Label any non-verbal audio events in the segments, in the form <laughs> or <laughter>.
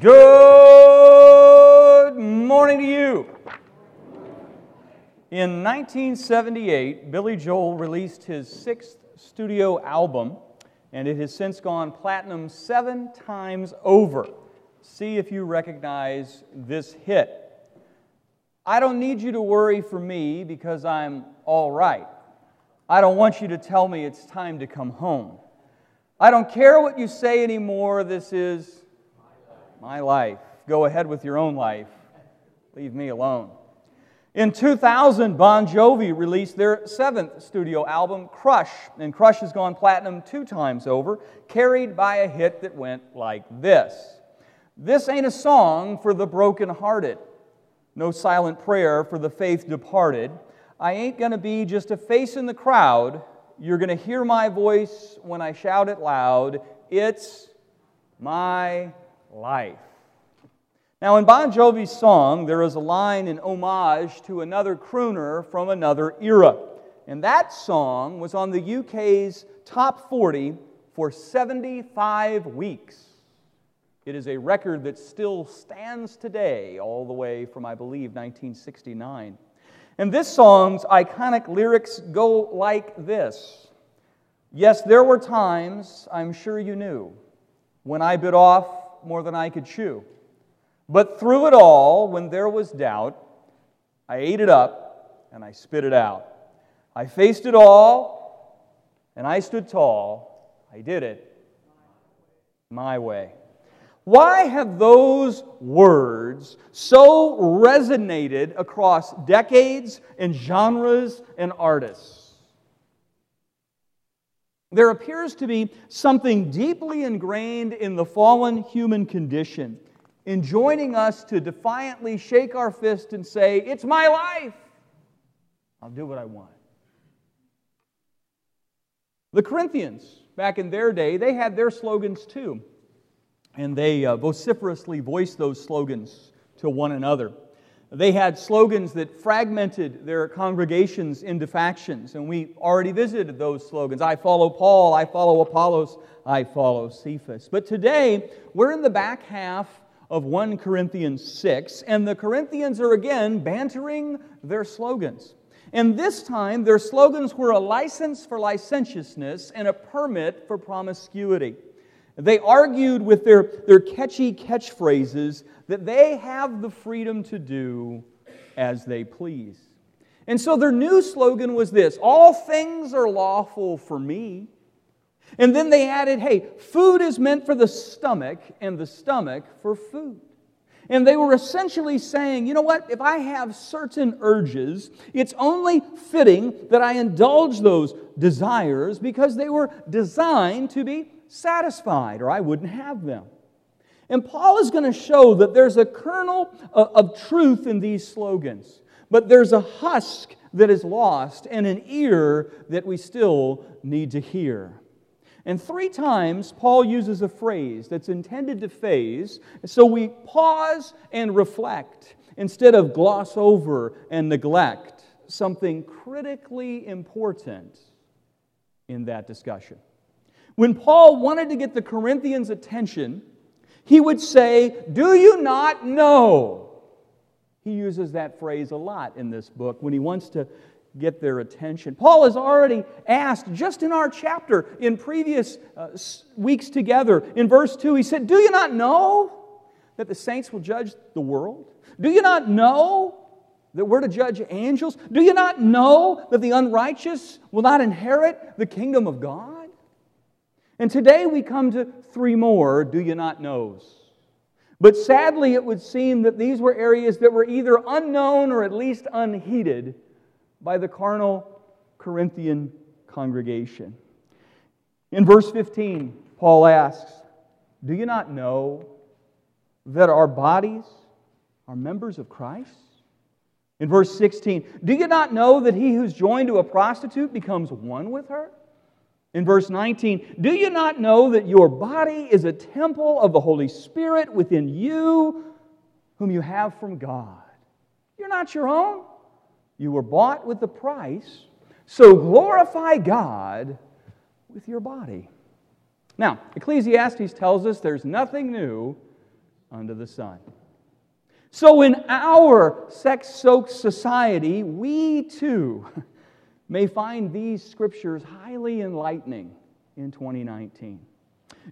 Good morning to you. In 1978, Billy Joel released his sixth studio album, and it has since gone platinum seven times over. See if you recognize this hit. I don't need you to worry for me because I'm all right. I don't want you to tell me it's time to come home. I don't care what you say anymore. This is my life. Go ahead with your own life. Leave me alone. In 2000, Bon Jovi released their seventh studio album, Crush, and Crush has gone platinum two times over, carried by a hit that went like this This ain't a song for the broken-hearted, no silent prayer for the faith departed. I ain't gonna be just a face in the crowd. You're gonna hear my voice when I shout it loud. It's my life. Now, in Bon Jovi's song, there is a line in homage to another crooner from another era. And that song was on the UK's top 40 for 75 weeks. It is a record that still stands today, all the way from, I believe, 1969. And this song's iconic lyrics go like this Yes, there were times, I'm sure you knew, when I bit off more than I could chew. But through it all, when there was doubt, I ate it up and I spit it out. I faced it all and I stood tall. I did it my way. Why have those words so resonated across decades and genres and artists? There appears to be something deeply ingrained in the fallen human condition, enjoining us to defiantly shake our fist and say, It's my life. I'll do what I want. The Corinthians, back in their day, they had their slogans too. And they uh, vociferously voiced those slogans to one another. They had slogans that fragmented their congregations into factions, and we already visited those slogans. I follow Paul, I follow Apollos, I follow Cephas. But today, we're in the back half of 1 Corinthians 6, and the Corinthians are again bantering their slogans. And this time, their slogans were a license for licentiousness and a permit for promiscuity. They argued with their, their catchy catchphrases that they have the freedom to do as they please. And so their new slogan was this All things are lawful for me. And then they added, hey, food is meant for the stomach, and the stomach for food. And they were essentially saying, you know what, if I have certain urges, it's only fitting that I indulge those desires because they were designed to be satisfied, or I wouldn't have them. And Paul is going to show that there's a kernel uh, of truth in these slogans, but there's a husk that is lost and an ear that we still need to hear. And three times, Paul uses a phrase that's intended to phase, so we pause and reflect instead of gloss over and neglect something critically important in that discussion. When Paul wanted to get the Corinthians' attention, he would say, Do you not know? He uses that phrase a lot in this book when he wants to get their attention. Paul has already asked, just in our chapter, in previous uh, weeks together, in verse 2, he said, Do you not know that the saints will judge the world? Do you not know that we're to judge angels? Do you not know that the unrighteous will not inherit the kingdom of God? And today we come to three more do you not knows. But sadly, it would seem that these were areas that were either unknown or at least unheeded by the carnal Corinthian congregation. In verse 15, Paul asks, Do you not know that our bodies are members of Christ? In verse 16, Do you not know that he who's joined to a prostitute becomes one with her? In verse 19, do you not know that your body is a temple of the Holy Spirit within you, whom you have from God? You're not your own. You were bought with a price, so glorify God with your body. Now, Ecclesiastes tells us there's nothing new under the sun. So, in our sex soaked society, we too <laughs> may find these scriptures highly enlightening in 2019.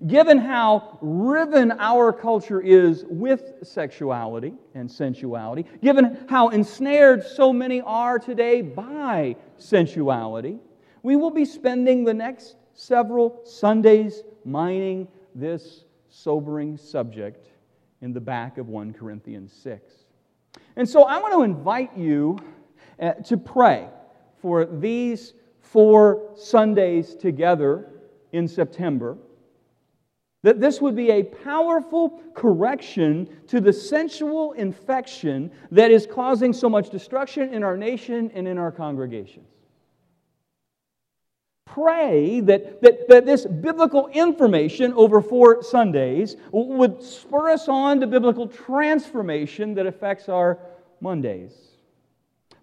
Given how riven our culture is with sexuality and sensuality, given how ensnared so many are today by sensuality, we will be spending the next several Sundays mining this sobering subject in the back of 1 Corinthians 6. And so I want to invite you uh, to pray for these four Sundays together in September. That this would be a powerful correction to the sensual infection that is causing so much destruction in our nation and in our congregations pray that, that, that this biblical information over four Sundays would spur us on to biblical transformation that affects our Mondays.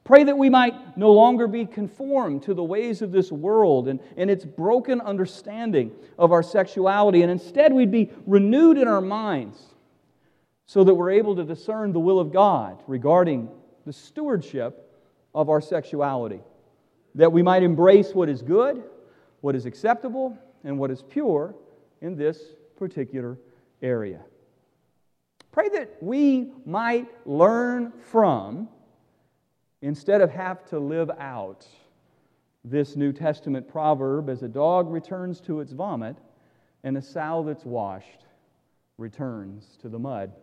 Pray that we might no longer be conformed to the ways of this world and, and its broken understanding of our sexuality, and instead we'd be renewed in our minds so that we're able to discern the will of God regarding the stewardship of our sexuality. That we might embrace what is good what is acceptable and what is pure in this particular area. Pray that we might learn from, instead of have to live out, this New Testament proverb as a dog returns to its vomit and a sow that's washed returns to the mud.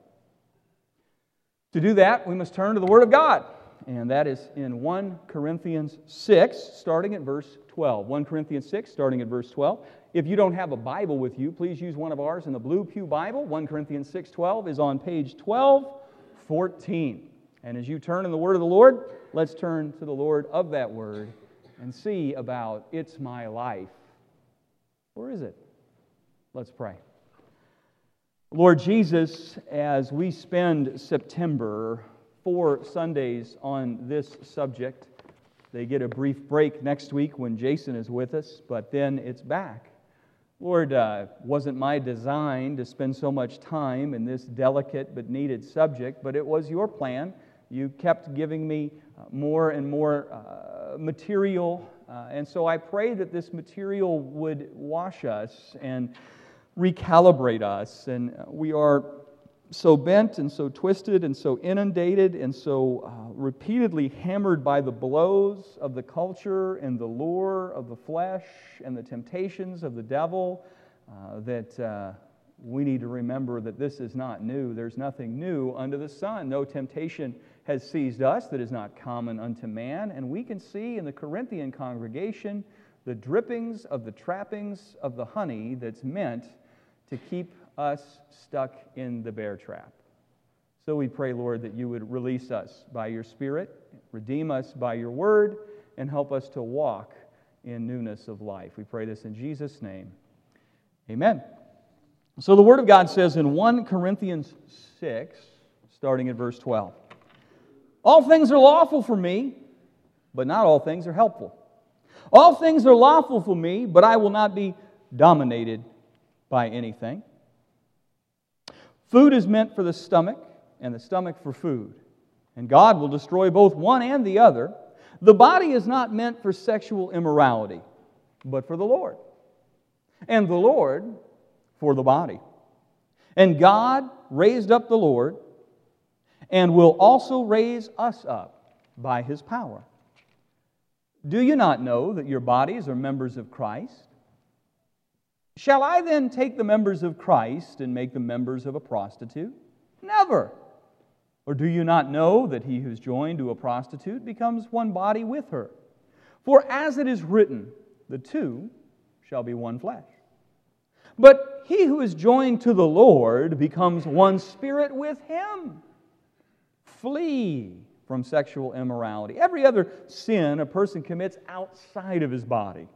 To do that, we must turn to the Word of God and that is in 1 Corinthians 6, starting at verse 12. 1 Corinthians 6, starting at verse 12. If you don't have a Bible with you, please use one of ours in the Blue Pew Bible. 1 Corinthians 6, 12 is on page 1214. And as you turn in the Word of the Lord, let's turn to the Lord of that Word and see about It's My Life. Where is it? Let's pray. Lord Jesus, as we spend September four Sundays on this subject. They get a brief break next week when Jason is with us, but then it's back. Lord, uh, wasn't my design to spend so much time in this delicate but needed subject, but it was your plan. You kept giving me more and more uh, material, uh, and so I pray that this material would wash us and recalibrate us. And we are so bent and so twisted and so inundated and so uh, repeatedly hammered by the blows of the culture and the lure of the flesh and the temptations of the devil uh, that uh, we need to remember that this is not new. There's nothing new under the sun. No temptation has seized us that is not common unto man. And we can see in the Corinthian congregation the drippings of the trappings of the honey that's meant to keep us stuck in the bear trap. So we pray, Lord, that you would release us by your Spirit, redeem us by your word, and help us to walk in newness of life. We pray this in Jesus' name. Amen. So the Word of God says in 1 Corinthians 6, starting at verse 12 All things are lawful for me, but not all things are helpful. All things are lawful for me, but I will not be dominated by anything. Food is meant for the stomach, and the stomach for food. And God will destroy both one and the other. The body is not meant for sexual immorality, but for the Lord. And the Lord for the body. And God raised up the Lord and will also raise us up by his power. Do you not know that your bodies are members of Christ? Shall I then take the members of Christ and make them members of a prostitute? Never. Or do you not know that he who's joined to a prostitute becomes one body with her? For as it is written, the two shall be one flesh. But he who is joined to the Lord becomes one spirit with him. Flee from sexual immorality. Every other sin a person commits outside of his body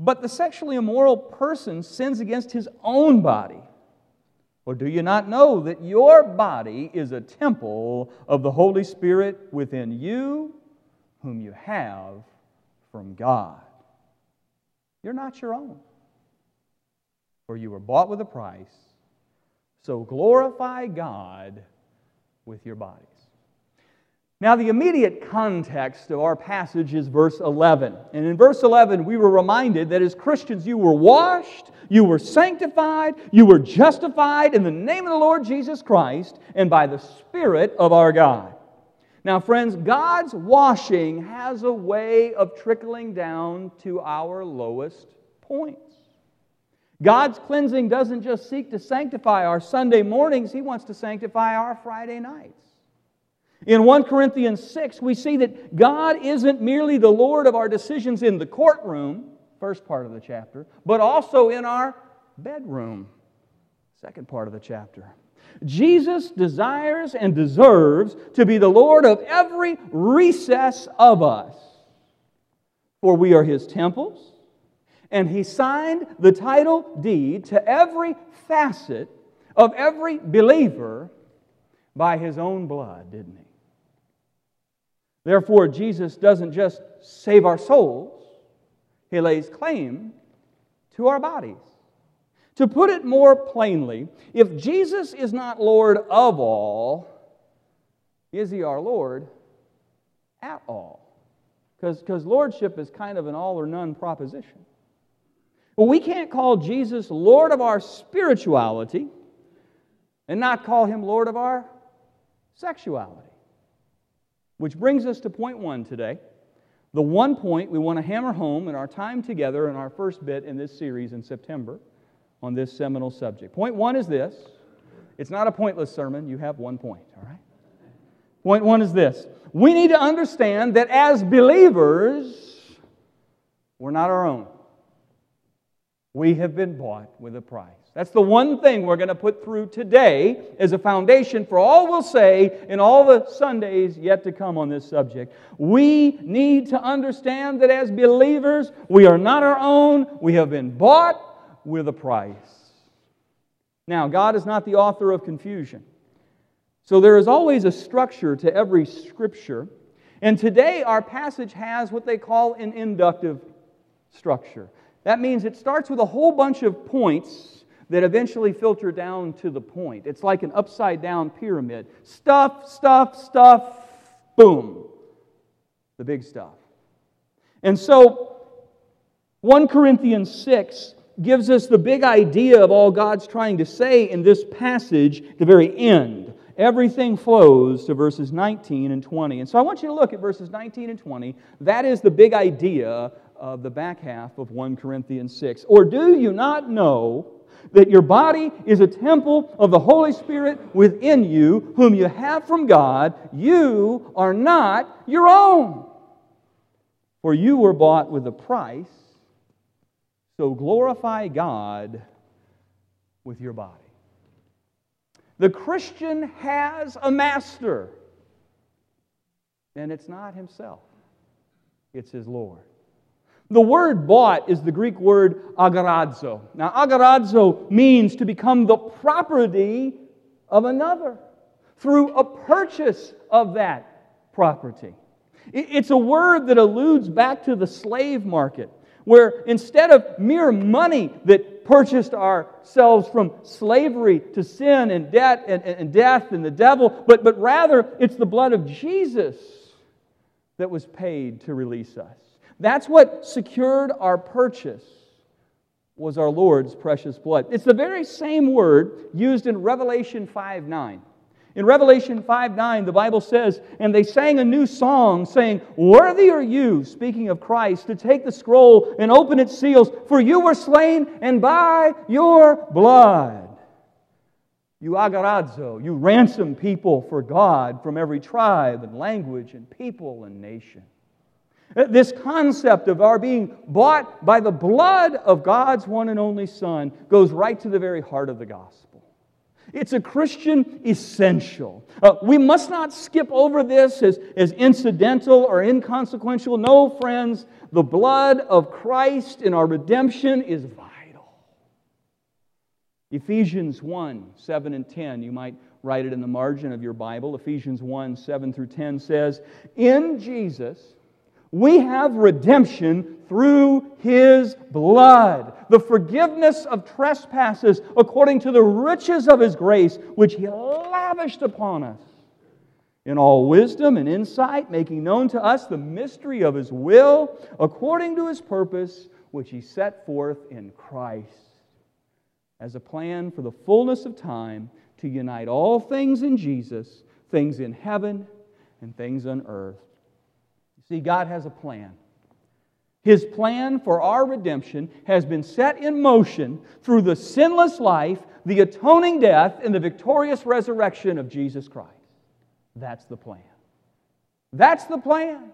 but the sexually immoral person sins against his own body. Or do you not know that your body is a temple of the Holy Spirit within you, whom you have from God? You're not your own, for you were bought with a price. So glorify God with your bodies. Now, the immediate context of our passage is verse 11. And in verse 11, we were reminded that as Christians, you were washed, you were sanctified, you were justified in the name of the Lord Jesus Christ and by the Spirit of our God. Now, friends, God's washing has a way of trickling down to our lowest points. God's cleansing doesn't just seek to sanctify our Sunday mornings, He wants to sanctify our Friday nights. In 1 Corinthians 6, we see that God isn't merely the Lord of our decisions in the courtroom, first part of the chapter, but also in our bedroom, second part of the chapter. Jesus desires and deserves to be the Lord of every recess of us, for we are His temples, and He signed the title deed to every facet of every believer by His own blood, didn't He? Therefore, Jesus doesn't just save our souls, He lays claim to our bodies. To put it more plainly, if Jesus is not Lord of all, is He our Lord at all? Because Lordship is kind of an all or none proposition. Well, we can't call Jesus Lord of our spirituality and not call Him Lord of our sexuality. Which brings us to point one today. The one point we want to hammer home in our time together in our first bit in this series in September on this seminal subject. Point one is this it's not a pointless sermon, you have one point, all right? Point one is this we need to understand that as believers, we're not our own. We have been bought with a price. That's the one thing we're going to put through today as a foundation for all we'll say in all the Sundays yet to come on this subject. We need to understand that as believers, we are not our own. We have been bought with a price. Now, God is not the author of confusion. So there is always a structure to every scripture. And today, our passage has what they call an inductive structure. That means it starts with a whole bunch of points that eventually filter down to the point. It's like an upside down pyramid. Stuff, stuff, stuff, boom. The big stuff. And so, 1 Corinthians 6 gives us the big idea of all God's trying to say in this passage, the very end. Everything flows to verses 19 and 20. And so I want you to look at verses 19 and 20. That is the big idea of the back half of 1 Corinthians 6. Or do you not know that your body is a temple of the Holy Spirit within you, whom you have from God. You are not your own. For you were bought with a price, so glorify God with your body. The Christian has a master, and it's not himself, it's his Lord. The word bought is the Greek word agorazo. Now, agorazo means to become the property of another through a purchase of that property. It's a word that alludes back to the slave market, where instead of mere money that purchased ourselves from slavery to sin and debt and, and death and the devil, but, but rather it's the blood of Jesus that was paid to release us. That's what secured our purchase was our Lord's precious blood. It's the very same word used in Revelation 5 9. In Revelation 5 9, the Bible says, And they sang a new song, saying, Worthy are you, speaking of Christ, to take the scroll and open its seals, for you were slain, and by your blood. You agorazo, you ransom people for God from every tribe and language and people and nation. This concept of our being bought by the blood of God's one and only Son goes right to the very heart of the gospel. It's a Christian essential. Uh, we must not skip over this as, as incidental or inconsequential. No, friends, the blood of Christ in our redemption is vital. Ephesians 1 7 and 10, you might write it in the margin of your Bible. Ephesians 1 7 through 10 says, In Jesus, We have redemption through His blood, the forgiveness of trespasses according to the riches of His grace, which He lavished upon us. In all wisdom and insight, making known to us the mystery of His will, according to His purpose, which He set forth in Christ, as a plan for the fullness of time to unite all things in Jesus, things in heaven and things on earth. See, God has a plan. His plan for our redemption has been set in motion through the sinless life, the atoning death, and the victorious resurrection of Jesus Christ. That's the plan. That's the plan.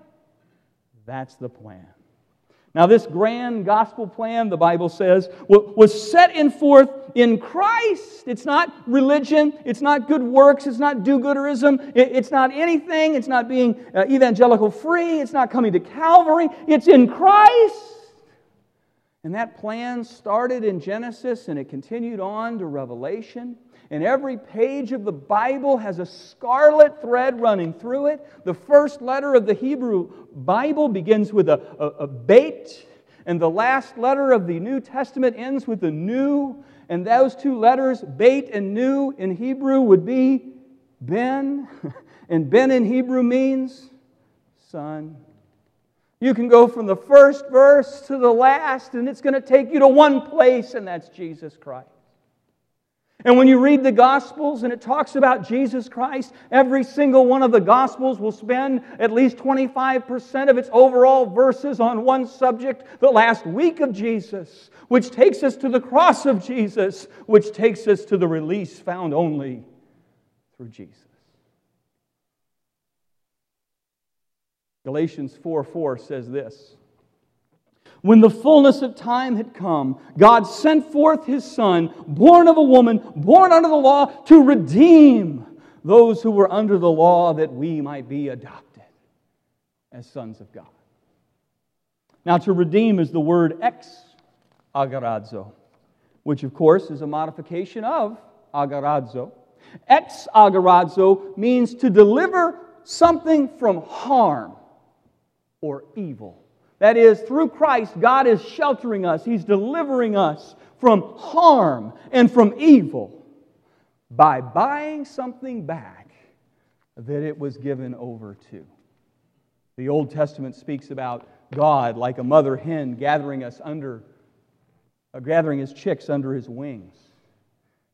That's the plan. Now, this grand gospel plan, the Bible says, was set in forth in Christ. It's not religion. It's not good works. It's not do gooderism. It's not anything. It's not being uh, evangelical free. It's not coming to Calvary. It's in Christ. And that plan started in Genesis and it continued on to Revelation. And every page of the Bible has a scarlet thread running through it. The first letter of the Hebrew Bible begins with a, a, a bait, and the last letter of the New Testament ends with a new. And those two letters, bait and new, in Hebrew would be Ben. <laughs> And Ben in Hebrew means son. You can go from the first verse to the last, and it's going to take you to one place, and that's Jesus Christ. And when you read the Gospels and it talks about Jesus Christ, every single one of the Gospels will spend at least 25% of its overall verses on one subject, the last week of Jesus, which takes us to the cross of Jesus, which takes us to the release found only through Jesus. Galatians 4 4 says this. When the fullness of time had come, God sent forth his Son, born of a woman, born under the law, to redeem those who were under the law that we might be adopted as sons of God. Now, to redeem is the word ex agorazo, which of course is a modification of agorazo. Ex agorazo means to deliver something from harm or evil. That is, through Christ, God is sheltering us, He's delivering us from harm and from evil by buying something back that it was given over to. The Old Testament speaks about God like a mother hen gathering us under, uh, gathering his chicks under his wings.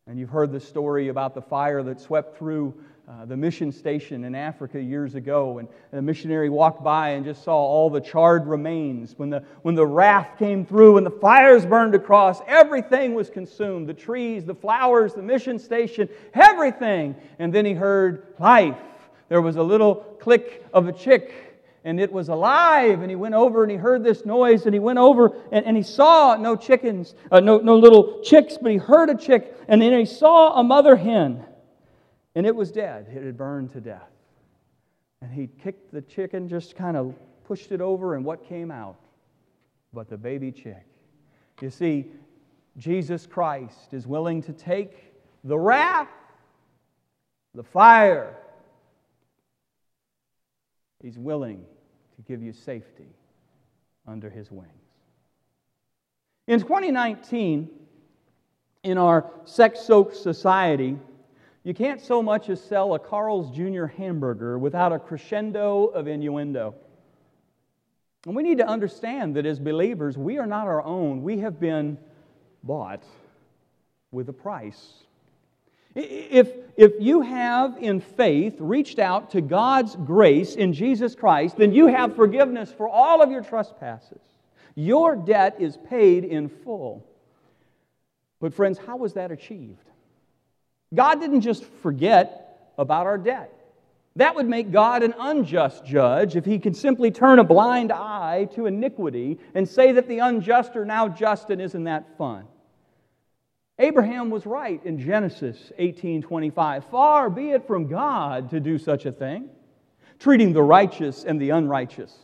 And you've heard the story about the fire that swept through uh, the mission station in Africa years ago, and a missionary walked by and just saw all the charred remains. When the, when the raft came through and the fires burned across, everything was consumed the trees, the flowers, the mission station, everything. And then he heard life. There was a little click of a chick and it was alive. And he went over and he heard this noise and he went over and, and he saw no chickens, uh, no, no little chicks, but he heard a chick and then he saw a mother hen and it was dead. It had burned to death. And he kicked the chicken, just kind of pushed it over, and what came out? But the baby chick. You see, Jesus Christ is willing to take the wrath, the fire. He's willing to give you safety under his wings. In 2019, in our sex soaked society, you can't so much as sell a Carl's Jr. hamburger without a crescendo of innuendo. And we need to understand that as believers, we are not our own. We have been bought with a price. If, if you have, in faith, reached out to God's grace in Jesus Christ, then you have forgiveness for all of your trespasses. Your debt is paid in full. But, friends, how was that achieved? God didn't just forget about our debt. That would make God an unjust judge if he could simply turn a blind eye to iniquity and say that the unjust are now just and isn't that fun. Abraham was right in Genesis 18:25. Far be it from God to do such a thing, treating the righteous and the unrighteous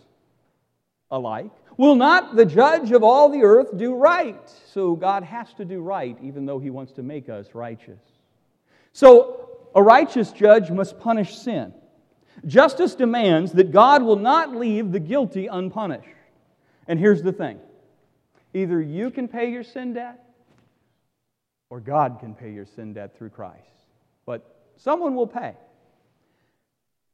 alike. Will not the judge of all the earth do right? So God has to do right even though he wants to make us righteous. So, a righteous judge must punish sin. Justice demands that God will not leave the guilty unpunished. And here's the thing either you can pay your sin debt, or God can pay your sin debt through Christ. But someone will pay.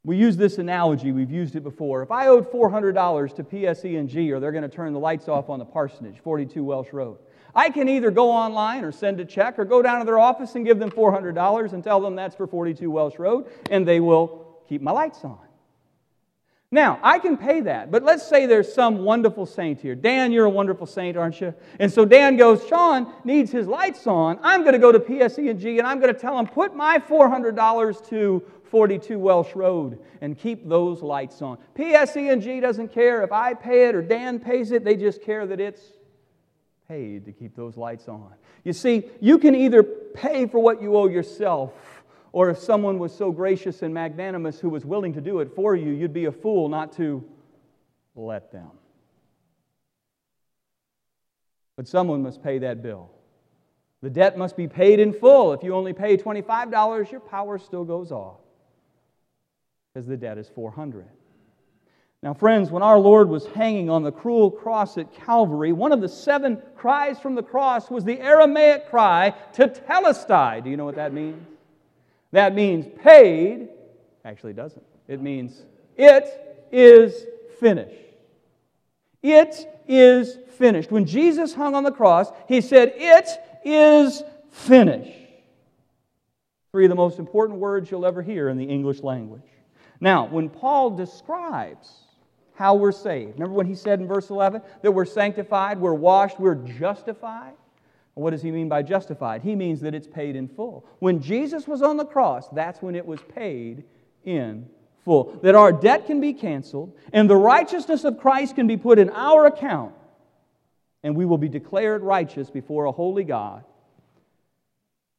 We use this analogy, we've used it before. If I owed $400 to PSE&G or they're going to turn the lights off on the parsonage, 42 Welsh Road, I can either go online or send a check or go down to their office and give them $400 and tell them that's for 42 Welsh Road and they will keep my lights on. Now, I can pay that, but let's say there's some wonderful saint here. Dan, you're a wonderful saint, aren't you? And so Dan goes, Sean needs his lights on. I'm going to go to PSE&G and I'm going to tell him, put my $400 to 42 Welsh Road and keep those lights on. PSE&G doesn't care if I pay it or Dan pays it. They just care that it's paid to keep those lights on. You see, you can either pay for what you owe yourself or if someone was so gracious and magnanimous who was willing to do it for you, you'd be a fool not to let them. But someone must pay that bill. The debt must be paid in full. If you only pay $25, your power still goes off because the debt is 400. Now, friends, when our Lord was hanging on the cruel cross at Calvary, one of the seven cries from the cross was the Aramaic cry, to Tetelestai. Do you know what that means? That means paid. Actually, it doesn't. It means it is finished. It is finished. When Jesus hung on the cross, he said, It is finished. Three of the most important words you'll ever hear in the English language. Now, when Paul describes how we're saved, remember when he said in verse 11 that we're sanctified, we're washed, we're justified? What does he mean by justified? He means that it's paid in full. When Jesus was on the cross, that's when it was paid in full. That our debt can be canceled and the righteousness of Christ can be put in our account, and we will be declared righteous before a holy God.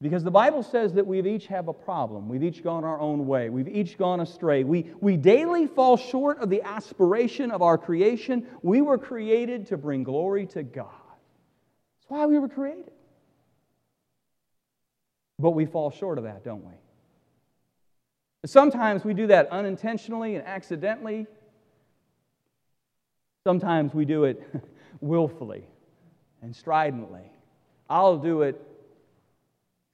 Because the Bible says that we've each have a problem. We've each gone our own way. We've each gone astray. We, we daily fall short of the aspiration of our creation. We were created to bring glory to God. That's why we were created. But we fall short of that, don't we? Sometimes we do that unintentionally and accidentally. Sometimes we do it <laughs> willfully and stridently. I'll do it,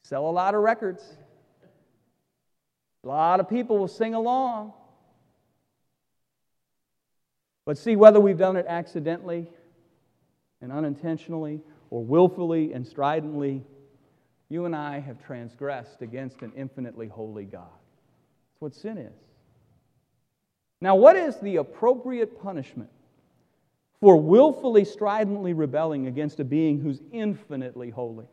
sell a lot of records. A lot of people will sing along. But see, whether we've done it accidentally and unintentionally or willfully and stridently, you and I have transgressed against an infinitely holy God. That's what sin is. Now, what is the appropriate punishment for willfully, stridently rebelling against a being who's infinitely holy?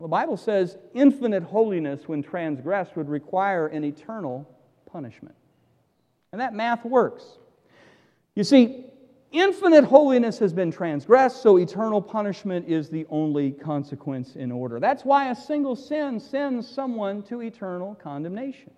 The Bible says infinite holiness, when transgressed, would require an eternal punishment. And that math works. You see, Infinite holiness has been transgressed, so eternal punishment is the only consequence in order. That's why a single sin sends someone to eternal condemnation.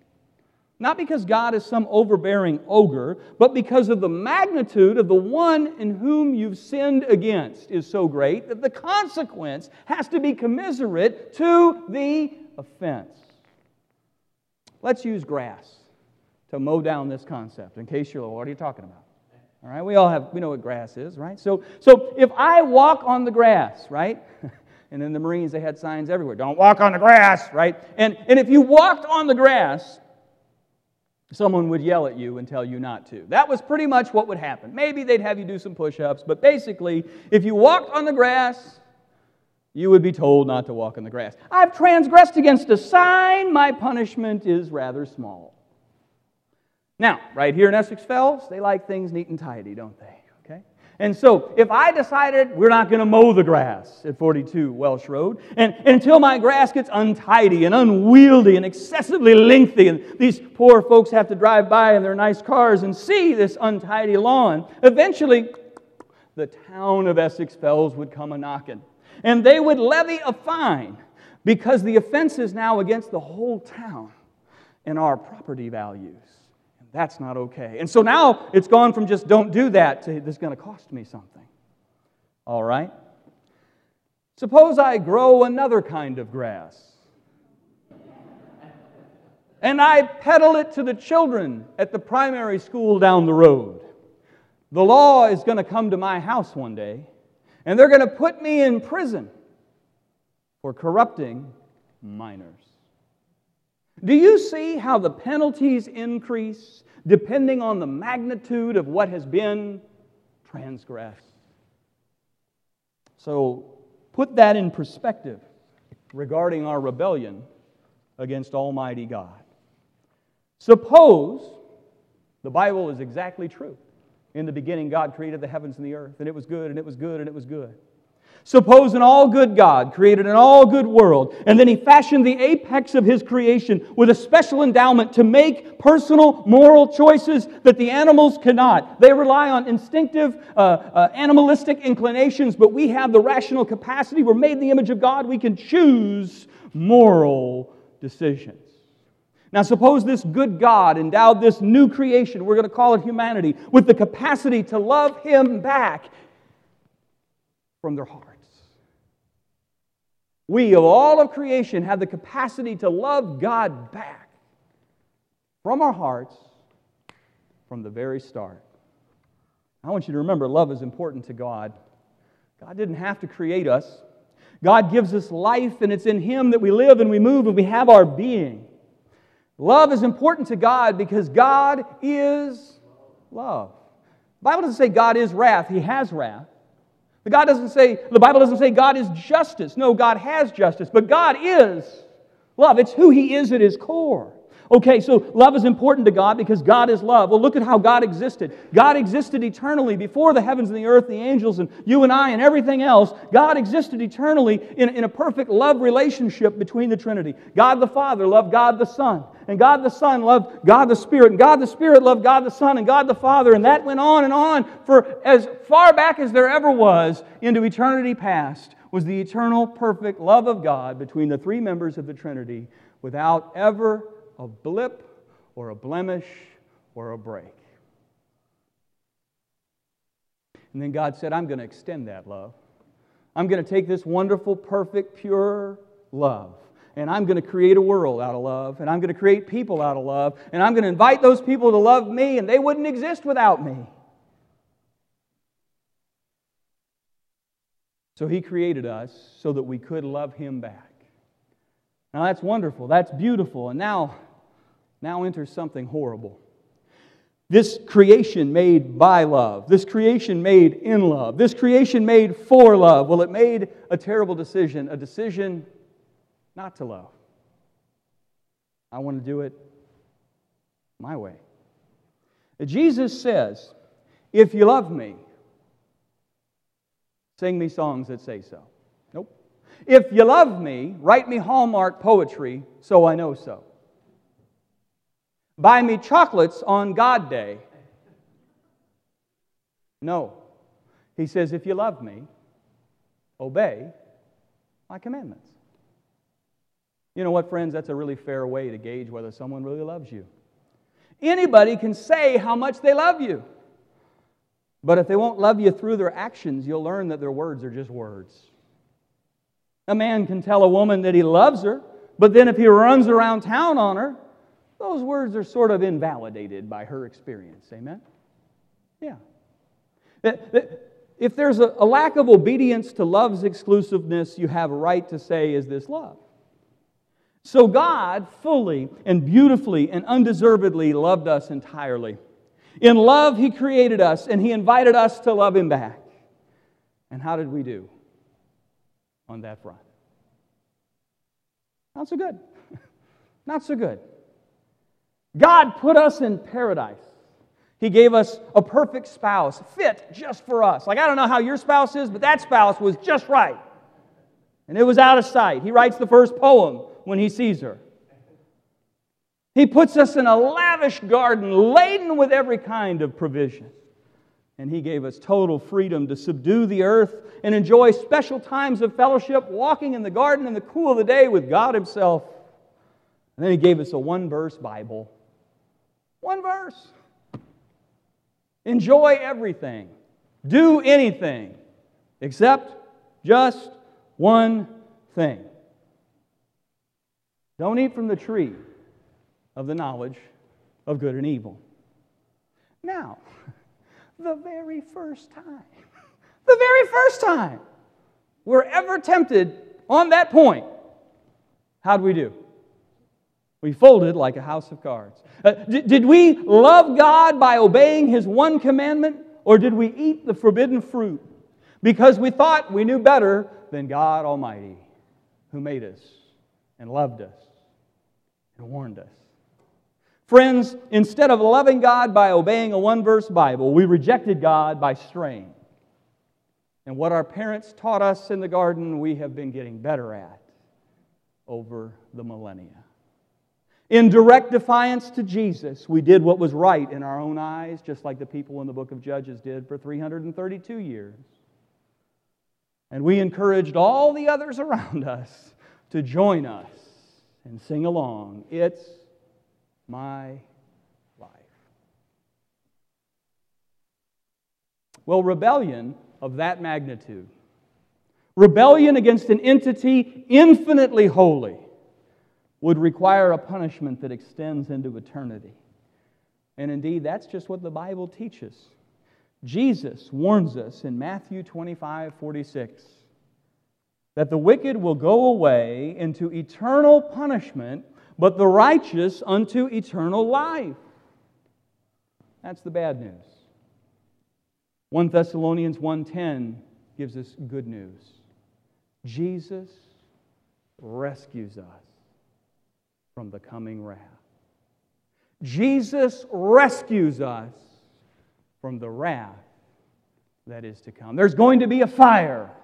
Not because God is some overbearing ogre, but because of the magnitude of the one in whom you've sinned against is so great that the consequence has to be commiserate to the offense. Let's use grass to mow down this concept in case you're, what are you talking about? All right, we all have, we know what grass is, right? So, so if I walk on the grass, right? <laughs> and in the Marines, they had signs everywhere don't walk on the grass, right? And, and if you walked on the grass, someone would yell at you and tell you not to. That was pretty much what would happen. Maybe they'd have you do some push ups, but basically, if you walked on the grass, you would be told not to walk on the grass. I've transgressed against a sign, my punishment is rather small. Now, right here in Essex Fells, they like things neat and tidy, don't they? And so, if I decided we're not going to mow the grass at 42 Welsh Road, and, until my grass gets untidy and unwieldy and excessively lengthy, and these poor folks have to drive by in their nice cars and see this untidy lawn, eventually the town of Essex Fells would come a knocking. And they would levy a fine because the offense is now against the whole town and our property values. That's not okay. And so now it's gone from just don't do that to this is going to cost me something. All right? Suppose I grow another kind of grass. and I peddle it to the children at the primary school down the road. The law is going to come to my house one day, and they're going to put me in prison for corrupting minors. Do you see how the penalties increase depending on the magnitude of what has been transgressed? So put that in perspective regarding our rebellion against Almighty God. Suppose the Bible is exactly true. In the beginning, God created the heavens and the earth, and it was good, and it was good, and it was good. Suppose an all good God created an all good world, and then he fashioned the apex of his creation with a special endowment to make personal moral choices that the animals cannot. They rely on instinctive, uh, uh, animalistic inclinations, but we have the rational capacity. We're made in the image of God. We can choose moral decisions. Now, suppose this good God endowed this new creation, we're going to call it humanity, with the capacity to love him back from their heart. We, of all of creation, have the capacity to love God back from our hearts from the very start. I want you to remember love is important to God. God didn't have to create us. God gives us life, and it's in Him that we live and we move and we have our being. Love is important to God because God is love. The Bible doesn't say God is wrath, He has wrath. The God doesn't say, the Bible doesn't say God is justice. No, God has justice, but God is love. It's who He is at His core. Okay, so love is important to God because God is love. Well, look at how God existed. God existed eternally before the heavens and the earth, the angels, and you and I, and everything else. God existed eternally in, in a perfect love relationship between the Trinity. God the Father loved God the Son, and God the Son loved God the Spirit, and God the Spirit loved God the Son, and God the Father, and that went on and on for as far back as there ever was into eternity past was the eternal, perfect love of God between the three members of the Trinity without ever a blip or a blemish or a break. And then God said, I'm going to extend that love. I'm going to take this wonderful, perfect, pure love, and I'm going to create a world out of love, and I'm going to create people out of love, and I'm going to invite those people to love me, and they wouldn't exist without me. So He created us so that we could love Him back. Now that's wonderful, that's beautiful, and now now enters something horrible. This creation made by love, this creation made in love, this creation made for love. Well, it made a terrible decision, a decision not to love. I want to do it my way. Jesus says, If you love me, sing me songs that say so. Nope. If you love me, write me Hallmark poetry so I know so. Buy me chocolates on God Day. No. He says, if you love me, obey my commandments. You know what, friends? That's a really fair way to gauge whether someone really loves you. Anybody can say how much they love you. But if they won't love you through their actions, you'll learn that their words are just words. A man can tell a woman that he loves her, but then if he runs around town on her, those words are sort of invalidated by her experience. Amen? Yeah. If there's a lack of obedience to love's exclusiveness, you have a right to say, Is this love? So God fully and beautifully and undeservedly loved us entirely. In love, He created us and He invited us to love Him back. And how did we do on that front? Not so good. <laughs> Not so good. God put us in paradise. He gave us a perfect spouse, fit just for us. Like, I don't know how your spouse is, but that spouse was just right. And it was out of sight. He writes the first poem when he sees her. He puts us in a lavish garden laden with every kind of provision. And He gave us total freedom to subdue the earth and enjoy special times of fellowship, walking in the garden in the cool of the day with God Himself. And then He gave us a one verse Bible one verse. Enjoy everything. Do anything except just one thing. Don't eat from the tree of the knowledge of good and evil. Now, <laughs> the very first time, <laughs> the very first time we're ever tempted on that point, how'd we do? We folded like a house of cards. Uh, did, did we love God by obeying His one commandment, or did we eat the forbidden fruit because we thought we knew better than God Almighty, who made us and loved us warned us? Friends, instead of loving God by obeying a one verse Bible, we rejected God by straying. And what our parents taught us in the garden, we have been getting better at over the millennia. In direct defiance to Jesus, we did what was right in our own eyes, just like the people in the book of Judges did for 332 years. And we encouraged all the others <laughs> around us to join us and sing along. It's my life. Well, rebellion of that magnitude, rebellion against an entity infinitely holy, would require a punishment that extends into eternity. And indeed, that's just what the Bible teaches. Jesus warns us in Matthew 25 46 that the wicked will go away into eternal punishment, but the righteous unto eternal life. That's the bad news. 1 Thessalonians 1:10 gives us good news. Jesus rescues us from the coming wrath. Jesus rescues us from the wrath that is to come. There's going to be a fire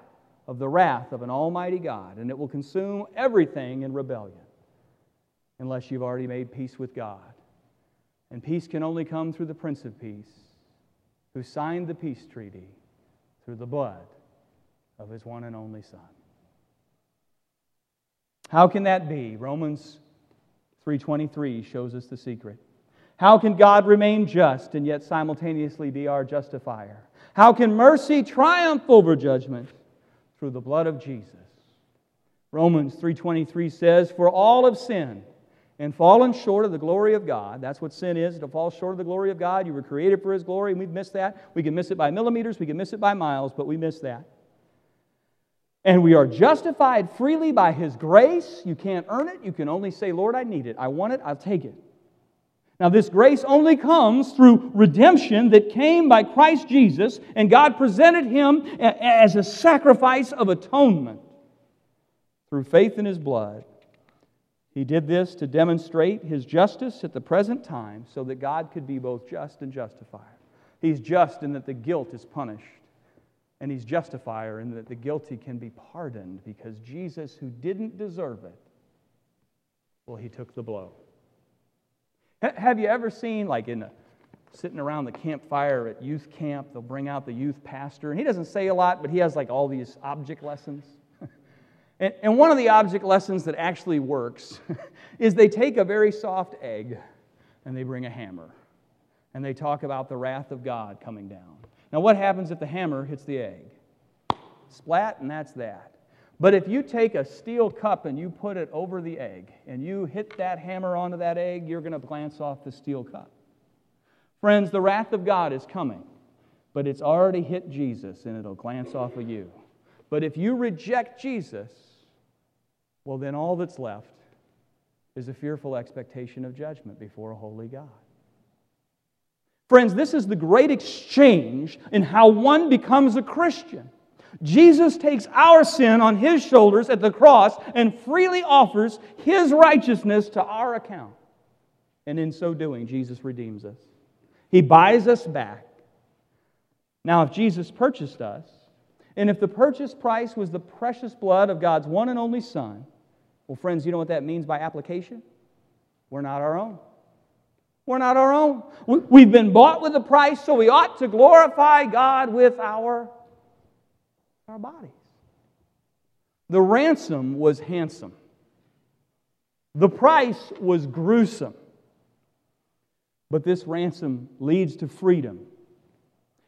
of the wrath of an almighty God, and it will consume everything in rebellion unless you've already made peace with God. And peace can only come through the Prince of Peace, who signed the peace treaty through the blood of his one and only Son. How can that be? Romans 3:23 shows us the secret. How can God remain just and yet simultaneously be our justifier? How can mercy triumph over judgment through the blood of Jesus? Romans 3:23 says, "For all have sinned and fallen short of the glory of God." That's what sin is, to fall short of the glory of God. You were created for his glory, and we've missed that. We can miss it by millimeters, we can miss it by miles, but we miss that. And we are justified freely by His grace. You can't earn it. You can only say, Lord, I need it. I want it. I'll take it. Now, this grace only comes through redemption that came by Christ Jesus, and God presented Him as a sacrifice of atonement through faith in His blood. He did this to demonstrate His justice at the present time so that God could be both just and justified. He's just in that the guilt is punished and he's justifier in that the guilty can be pardoned because Jesus, who didn't deserve it, well, he took the blow. Have you ever seen, like in a, sitting around the campfire at youth camp, they'll bring out the youth pastor, and he doesn't say a lot, but he has like all these object lessons. <laughs> and, and one of the object lessons that actually works <laughs> is they take a very soft egg and they bring a hammer, and they talk about the wrath of God coming down. Now, what happens if the hammer hits the egg? Splat, and that's that. But if you take a steel cup and you put it over the egg and you hit that hammer onto that egg, you're going to glance off the steel cup. Friends, the wrath of God is coming, but it's already hit Jesus and it'll glance off of you. But if you reject Jesus, well, then all that's left is a fearful expectation of judgment before a holy God. Friends, this is the great exchange in how one becomes a Christian. Jesus takes our sin on his shoulders at the cross and freely offers his righteousness to our account. And in so doing, Jesus redeems us. He buys us back. Now, if Jesus purchased us, and if the purchase price was the precious blood of God's one and only Son, well, friends, you know what that means by application? We're not our own. We're not our own. We've been bought with a price, so we ought to glorify God with our, our bodies. The ransom was handsome, the price was gruesome. But this ransom leads to freedom.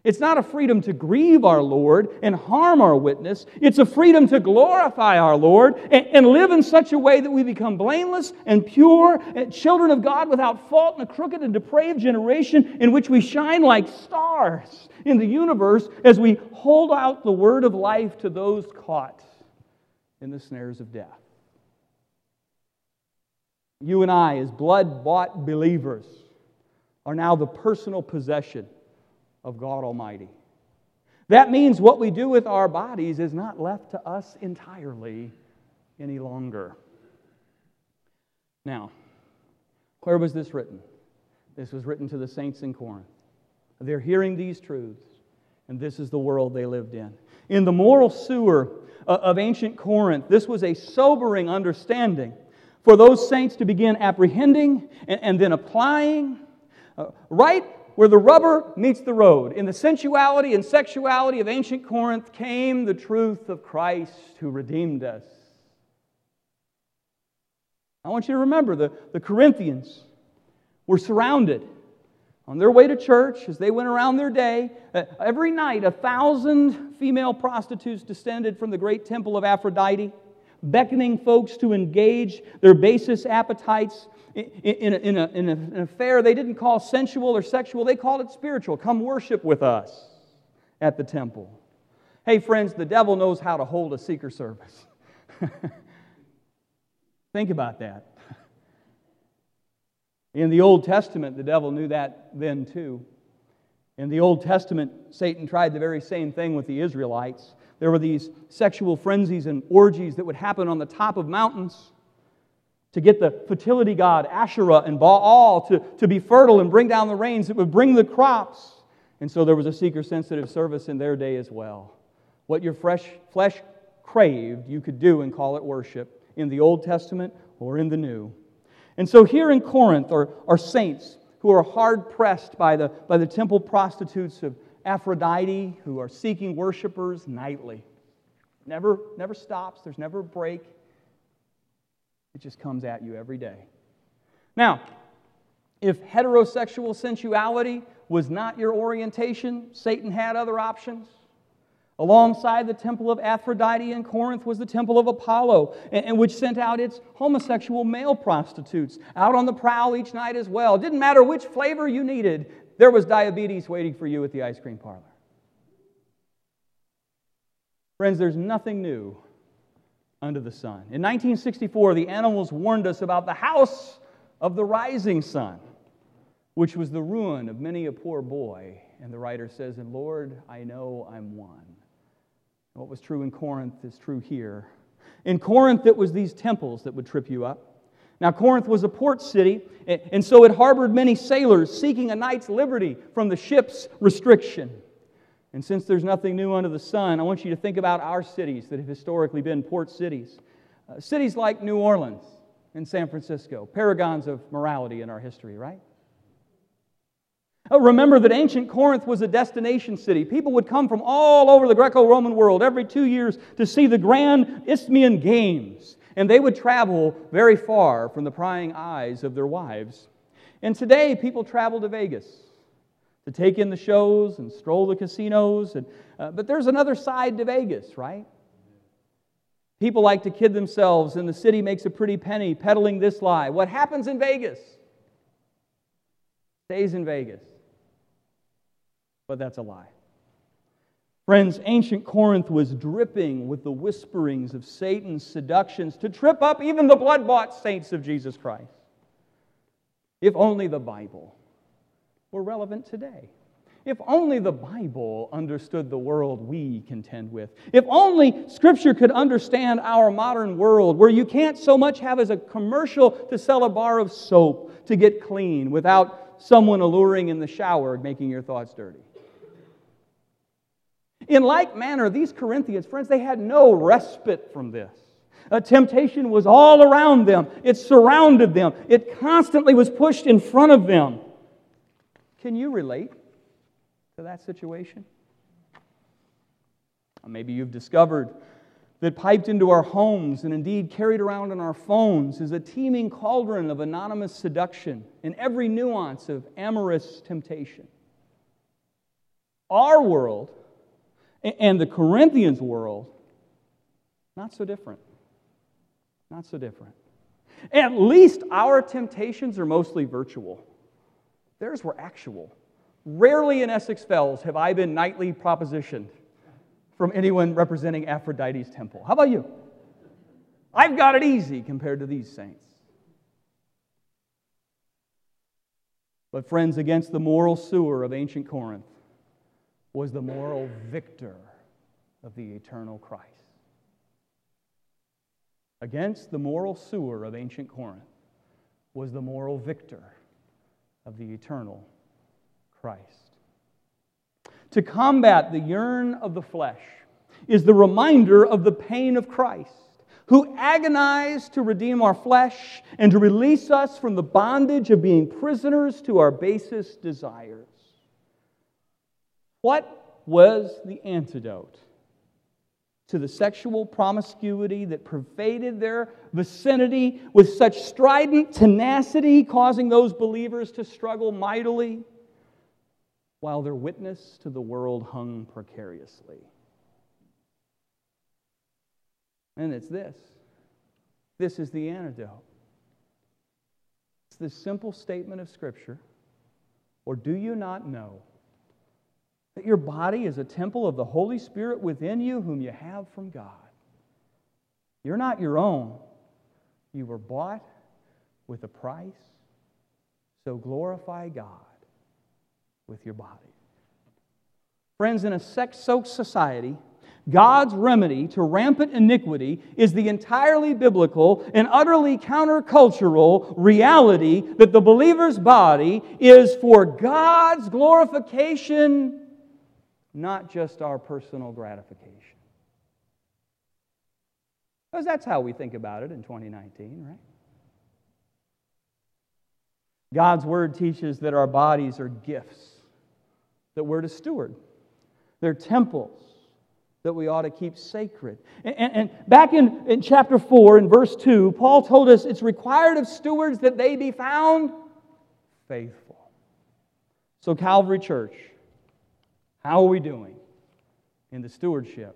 It's not a freedom to grieve our Lord and harm our witness. It's a freedom to glorify our Lord and, and, live in such a way that we become blameless and pure, and children of God without fault in a crooked and depraved generation in which we shine like stars in the universe as we hold out the word of life to those caught in the snares of death. You and I, as blood bought believers, are now the personal possession of God Almighty. That means what we do with our bodies is not left to us entirely any longer. Now, where was this written? This was written to the saints in Corinth. They're hearing these truths, and this is the world they lived in. In the moral sewer of ancient Corinth, this was a sobering understanding for those saints to begin apprehending and, then applying. Uh, right where the rubber meets the road. In the sensuality and sexuality of ancient Corinth came the truth of Christ who redeemed us. I want you to remember the, the Corinthians were surrounded on their way to church as they went around their day. Uh, every night, a thousand female prostitutes descended from the great temple of Aphrodite, beckoning folks to engage their basest appetites in, a, in, a, in, an affair they didn't call sensual or sexual, they called it spiritual. Come worship with us at the temple. Hey, friends, the devil knows how to hold a seeker service. <laughs> Think about that. In the Old Testament, the devil knew that then too. In the Old Testament, Satan tried the very same thing with the Israelites. There were these sexual frenzies and orgies that would happen on the top of mountains to get the fertility god Asherah and Baal to, to be fertile and bring down the rains that would bring the crops. And so there was a seeker sensitive service in their day as well. What your fresh, flesh craved, you could do and call it worship in the Old Testament or in the New. And so here in Corinth are, are saints who are hard pressed by the, by the temple prostitutes of Aphrodite who are seeking worshipers nightly. Never, never stops, there's never a break. It just comes at you every day. Now, if heterosexual sensuality was not your orientation, Satan had other options. Alongside the temple of Aphrodite in Corinth was the temple of Apollo, and which sent out its homosexual male prostitutes out on the prowl each night as well. Didn't matter which flavor you needed, there was diabetes waiting for you at the ice cream parlor. Friends, there's nothing new under the sun. In 1964, the animals warned us about the house of the rising sun, which was the ruin of many a poor boy. And the writer says, And Lord, I know I'm one. What was true in Corinth is true here. In Corinth, it was these temples that would trip you up. Now, Corinth was a port city, and so it harbored many sailors seeking a night's liberty from the ship's restriction. And since there's nothing new under the sun, I want you to think about our cities that have historically been port cities. Uh, cities like New Orleans and San Francisco, paragons of morality in our history, right? Uh, remember that ancient Corinth was a destination city. People would come from all over the Greco Roman world every two years to see the grand Isthmian Games, and they would travel very far from the prying eyes of their wives. And today, people travel to Vegas to take in the shows and stroll the casinos. And, uh, but there's another side to Vegas, right? People like to kid themselves, and the city makes a pretty penny peddling this lie. What happens in Vegas stays in Vegas. But that's a lie. Friends, ancient Corinth was dripping with the whisperings of Satan's seductions to trip up even the blood bought saints of Jesus Christ. If only the Bible were relevant today. If only the Bible understood the world we contend with. If only Scripture could understand our modern world where you can't so much have as a commercial to sell a bar of soap to get clean without someone alluring in the shower making your thoughts dirty. In like manner, these Corinthians, friends, they had no respite from this. A temptation was all around them, it surrounded them, it constantly was pushed in front of them. Can you relate to that situation? maybe you've discovered that piped into our homes and indeed carried around on our phones is a teeming cauldron of anonymous seduction and every nuance of amorous temptation. our world and the Corinthians' world, not so different. Not so different. At least our temptations are mostly virtual. Theirs were actual. Rarely in Essex Fells have I been nightly propositioned from anyone representing Aphrodite's temple. How about you? I've got it easy compared to these saints. But, friends, against the moral sewer of ancient Corinth was the moral victor of the eternal Christ. Against the moral sewer of ancient Corinth was the moral victor of the eternal Christ. To combat the yearn of the flesh is the reminder of the pain of Christ, who agonized to redeem our flesh and to release us from the bondage of being prisoners to our basest desires. What was the antidote to the sexual promiscuity that pervaded their vicinity with such strident tenacity, causing those believers to struggle mightily? while their witness to the world hung precariously. And it's this this is the antidote. It's this simple statement of Scripture. Or do you not know that your body is a temple of the Holy Spirit within you, whom you have from God? You're not your own. You were bought with a price. So glorify God with your body. Friends, in a sex soaked society, God's remedy to rampant iniquity is the entirely biblical and utterly countercultural reality that the believer's body is for God's glorification, not just our personal gratification. Because that's how we think about it in 2019, right? God's Word teaches that our bodies are gifts that we're to steward. They're temples that we ought to keep sacred. And, and, and, back in, in chapter 4, in verse 2, Paul told us it's required of stewards that they be found faithful. So, Calvary Church, how are we doing in the stewardship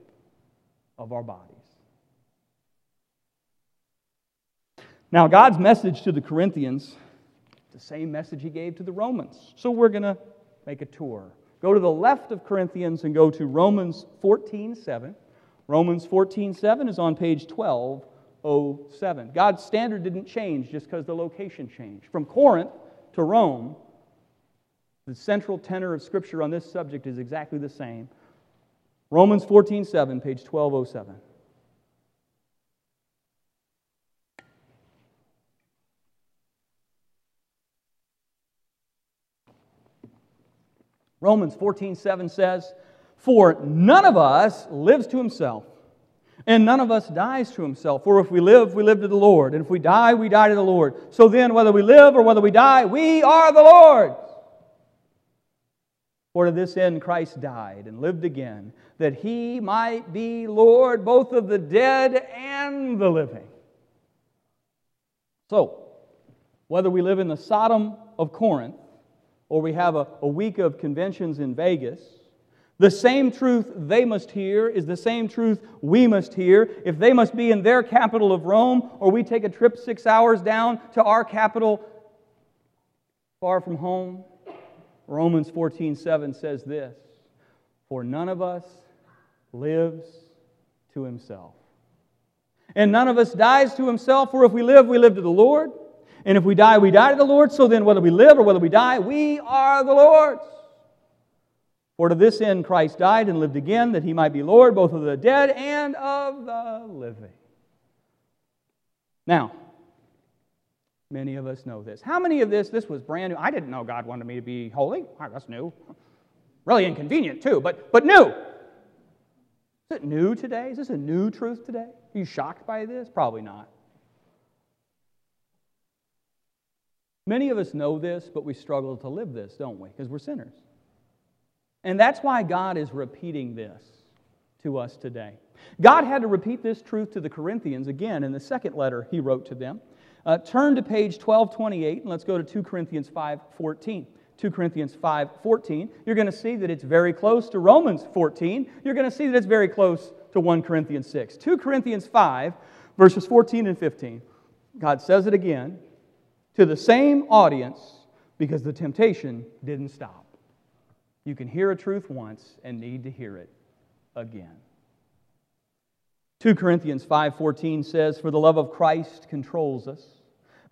of our bodies? Now, God's message to the Corinthians, the same message he gave to the Romans. So, we're going to make a tour Go to the left of Corinthians and go to Romans 14 7. Romans 14 7 is on page 1207. God's standard didn't change just because the location changed. From Corinth to Rome, the central tenor of Scripture on this subject is exactly the same. Romans 14 7, page 1207. Romans 14, 7 says, For none of us lives to himself, and none of us dies to himself. For if we live, we live to the Lord, and if we die, we die to the Lord. So then, whether we live or whether we die, we are the Lord's. For to this end Christ died and lived again, that he might be Lord both of the dead and the living. So, whether we live in the Sodom of Corinth or we have a, a week of conventions in Vegas, the same truth they must hear is the same truth we must hear. If they must be in their capital of Rome, or we take a trip six hours down to our capital far from home, Romans 14 7 says this For none of us lives to himself. And none of us dies to himself, for if we live, we live to the Lord. And if we die, we die to the Lord. So then, whether we live or whether we die, we are the Lord's. For to this end Christ died and lived again, that he might be Lord both of the dead and of the living. Now, many of us know this. How many of this, this was brand new? I didn't know God wanted me to be holy. that's new. Really inconvenient, too, but, but new. Is it new today? Is this a new truth today? Are you shocked by this? Probably not. Many of us know this, but we struggle to live this, don't we? Because we're sinners. And that's why God is repeating this to us today. God had to repeat this truth to the Corinthians again in the second letter he wrote to them. Uh, turn to page 1228 and let's go to 2 Corinthians 5:14. 2 Corinthians 5:14. You're going to see that it's very close to Romans 14. You're going to see that it's very close to 1 Corinthians 6. 2 Corinthians 5, verses 14 and 15. God says it again to the same audience because the temptation didn't stop. You can hear a truth once and need to hear it again. 2 Corinthians 5:14 says for the love of Christ controls us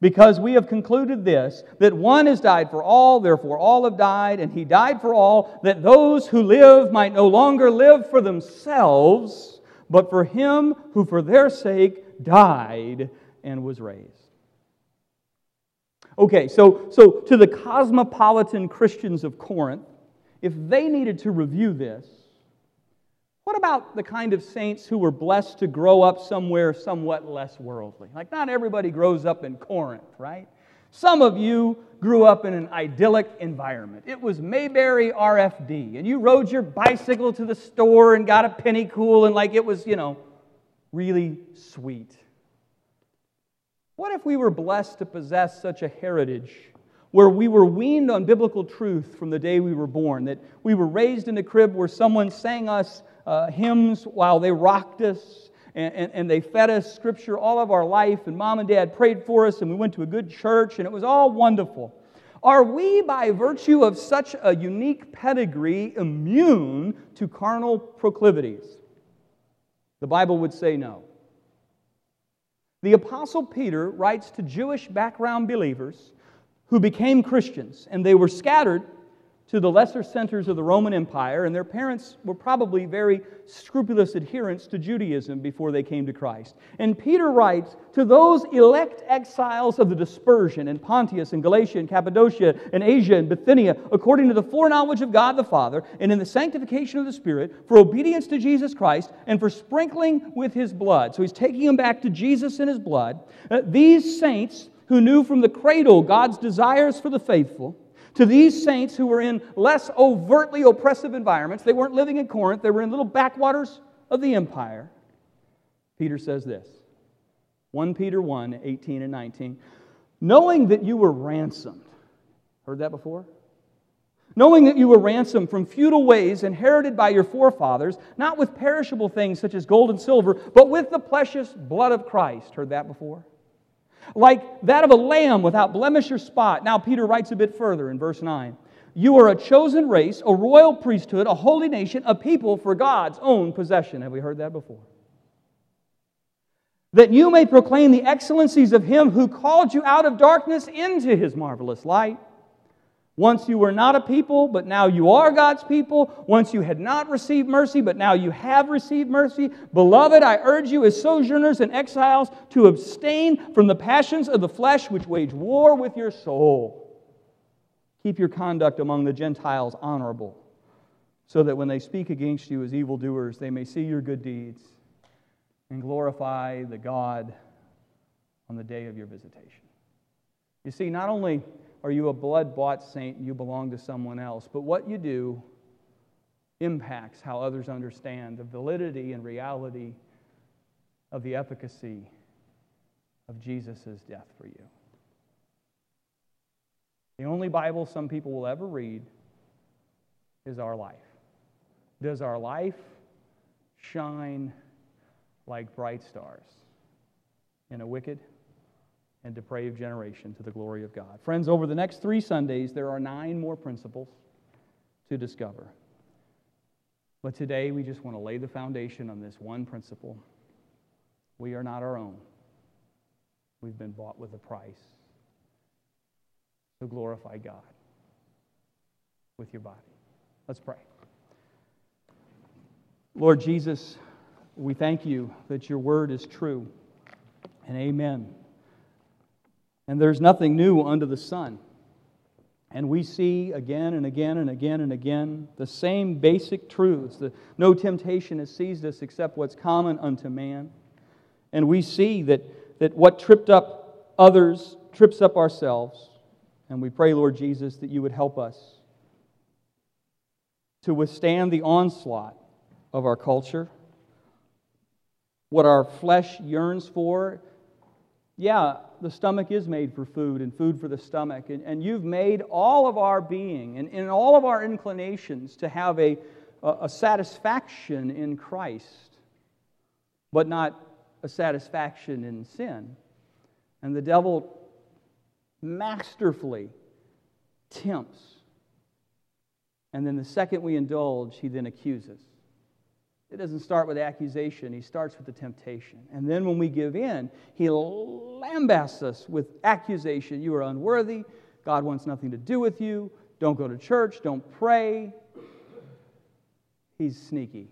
because we have concluded this that one has died for all therefore all have died and he died for all that those who live might no longer live for themselves but for him who for their sake died and was raised. Okay, so so to the cosmopolitan Christians of Corinth if they needed to review this what about the kind of saints who were blessed to grow up somewhere somewhat less worldly? Like, not everybody grows up in Corinth, right? Some of you grew up in an idyllic environment. It was Mayberry RFD, and you rode your bicycle to the store and got a penny cool, and like it was, you know, really sweet. What if we were blessed to possess such a heritage where we were weaned on biblical truth from the day we were born, that we were raised in a crib where someone sang us uh, hymns while they rocked us and, and, and, they fed us scripture all of our life, and mom and dad prayed for us, and we went to a good church, and it was all wonderful. Are we, by virtue of such a unique pedigree, immune to carnal proclivities? The Bible would say no. The Apostle Peter writes to Jewish background believers who became Christians, and they were scattered to the lesser centers of the Roman Empire, and their parents were probably very scrupulous adherents to Judaism before they came to Christ. And Peter writes to those elect exiles of the dispersion in Pontus and Galatia and Cappadocia and Asia and Bithynia, according to the foreknowledge of God the Father, and in the sanctification of the Spirit, for obedience to Jesus Christ, and for sprinkling with his blood. So he's taking them back to Jesus and his blood. Uh, these saints who knew from the cradle God's desires for the faithful to these saints who were in less overtly oppressive environments, they weren't living in Corinth, they were in little backwaters of the empire. Peter says this 1 Peter 1 18 and 19. Knowing that you were ransomed. Heard that before? Knowing that you were ransomed from futile ways inherited by your forefathers, not with perishable things such as gold and silver, but with the precious blood of Christ. Heard that before? Like that of a lamb without blemish or spot. Now, Peter writes a bit further in verse 9. You are a chosen race, a royal priesthood, a holy nation, a people for God's own possession. Have we heard that before? That you may proclaim the excellencies of him who called you out of darkness into his marvelous light. Once you were not a people, but now you are God's people. Once you had not received mercy, but now you have received mercy. Beloved, I urge you as sojourners and exiles to abstain from the passions of the flesh which wage war with your soul. Keep your conduct among the Gentiles honorable, so that when they speak against you as evildoers, they may see your good deeds and glorify the God on the day of your visitation. You see, not only are you a blood bought saint you belong to someone else? But what you do impacts how others understand the validity and reality of the efficacy of Jesus' death for you. The only Bible some people will ever read is our life. Does our life shine like bright stars in a wicked and depraved generation to the glory of God. Friends, over the next three Sundays, there are nine more principles to discover. But today, we just want to lay the foundation on this one principle. We are not our own, we've been bought with a price. So glorify God with your body. Let's pray. Lord Jesus, we thank you that your word is true and amen and there's nothing new under the sun. And we see again and again and again and again the same basic truths. no temptation has seized us except what's common unto man. And we see that, that what tripped up others trips up ourselves. And we pray, Lord Jesus, that you would help us to withstand the onslaught of our culture. What our flesh yearns for yeah, the stomach is made for food and food for the stomach. And, and you've made all of our being and, and all of our inclinations to have a, a, a satisfaction in Christ, but not a satisfaction in sin. And the devil masterfully tempts. And then the second we indulge, he then accuses. It doesn't start with accusation, he starts with the temptation. And then when we give in, he lambasts us with accusation. You are unworthy. God wants nothing to do with you. Don't go to church. Don't pray. He's sneaky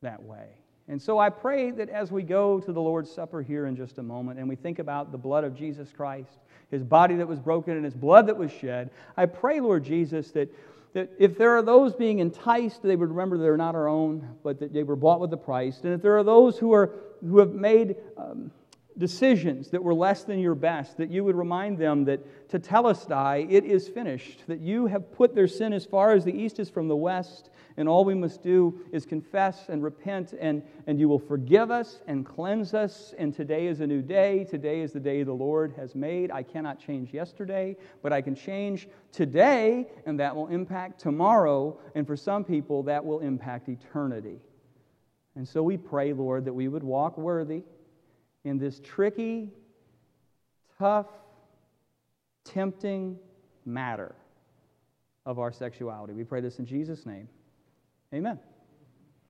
that way. And so I pray that as we go to the Lord's Supper here in just a moment and we think about the blood of Jesus Christ, his body that was broken and his blood that was shed, I pray, Lord Jesus, that that if there are those being enticed, they would remember they're not our own, but that they were bought with a price. And if there are those who, are, who have made um, decisions that were less than your best, that you would remind them that tetelestai, it is finished, that you have put their sin as far as the east is from the west, and all we must do is confess and repent, and, and you will forgive us and cleanse us. And today is a new day. Today is the day the Lord has made. I cannot change yesterday, but I can change today, and that will impact tomorrow. And for some people, that will impact eternity. And so we pray, Lord, that we would walk worthy in this tricky, tough, tempting matter of our sexuality. We pray this in Jesus' name. Amen.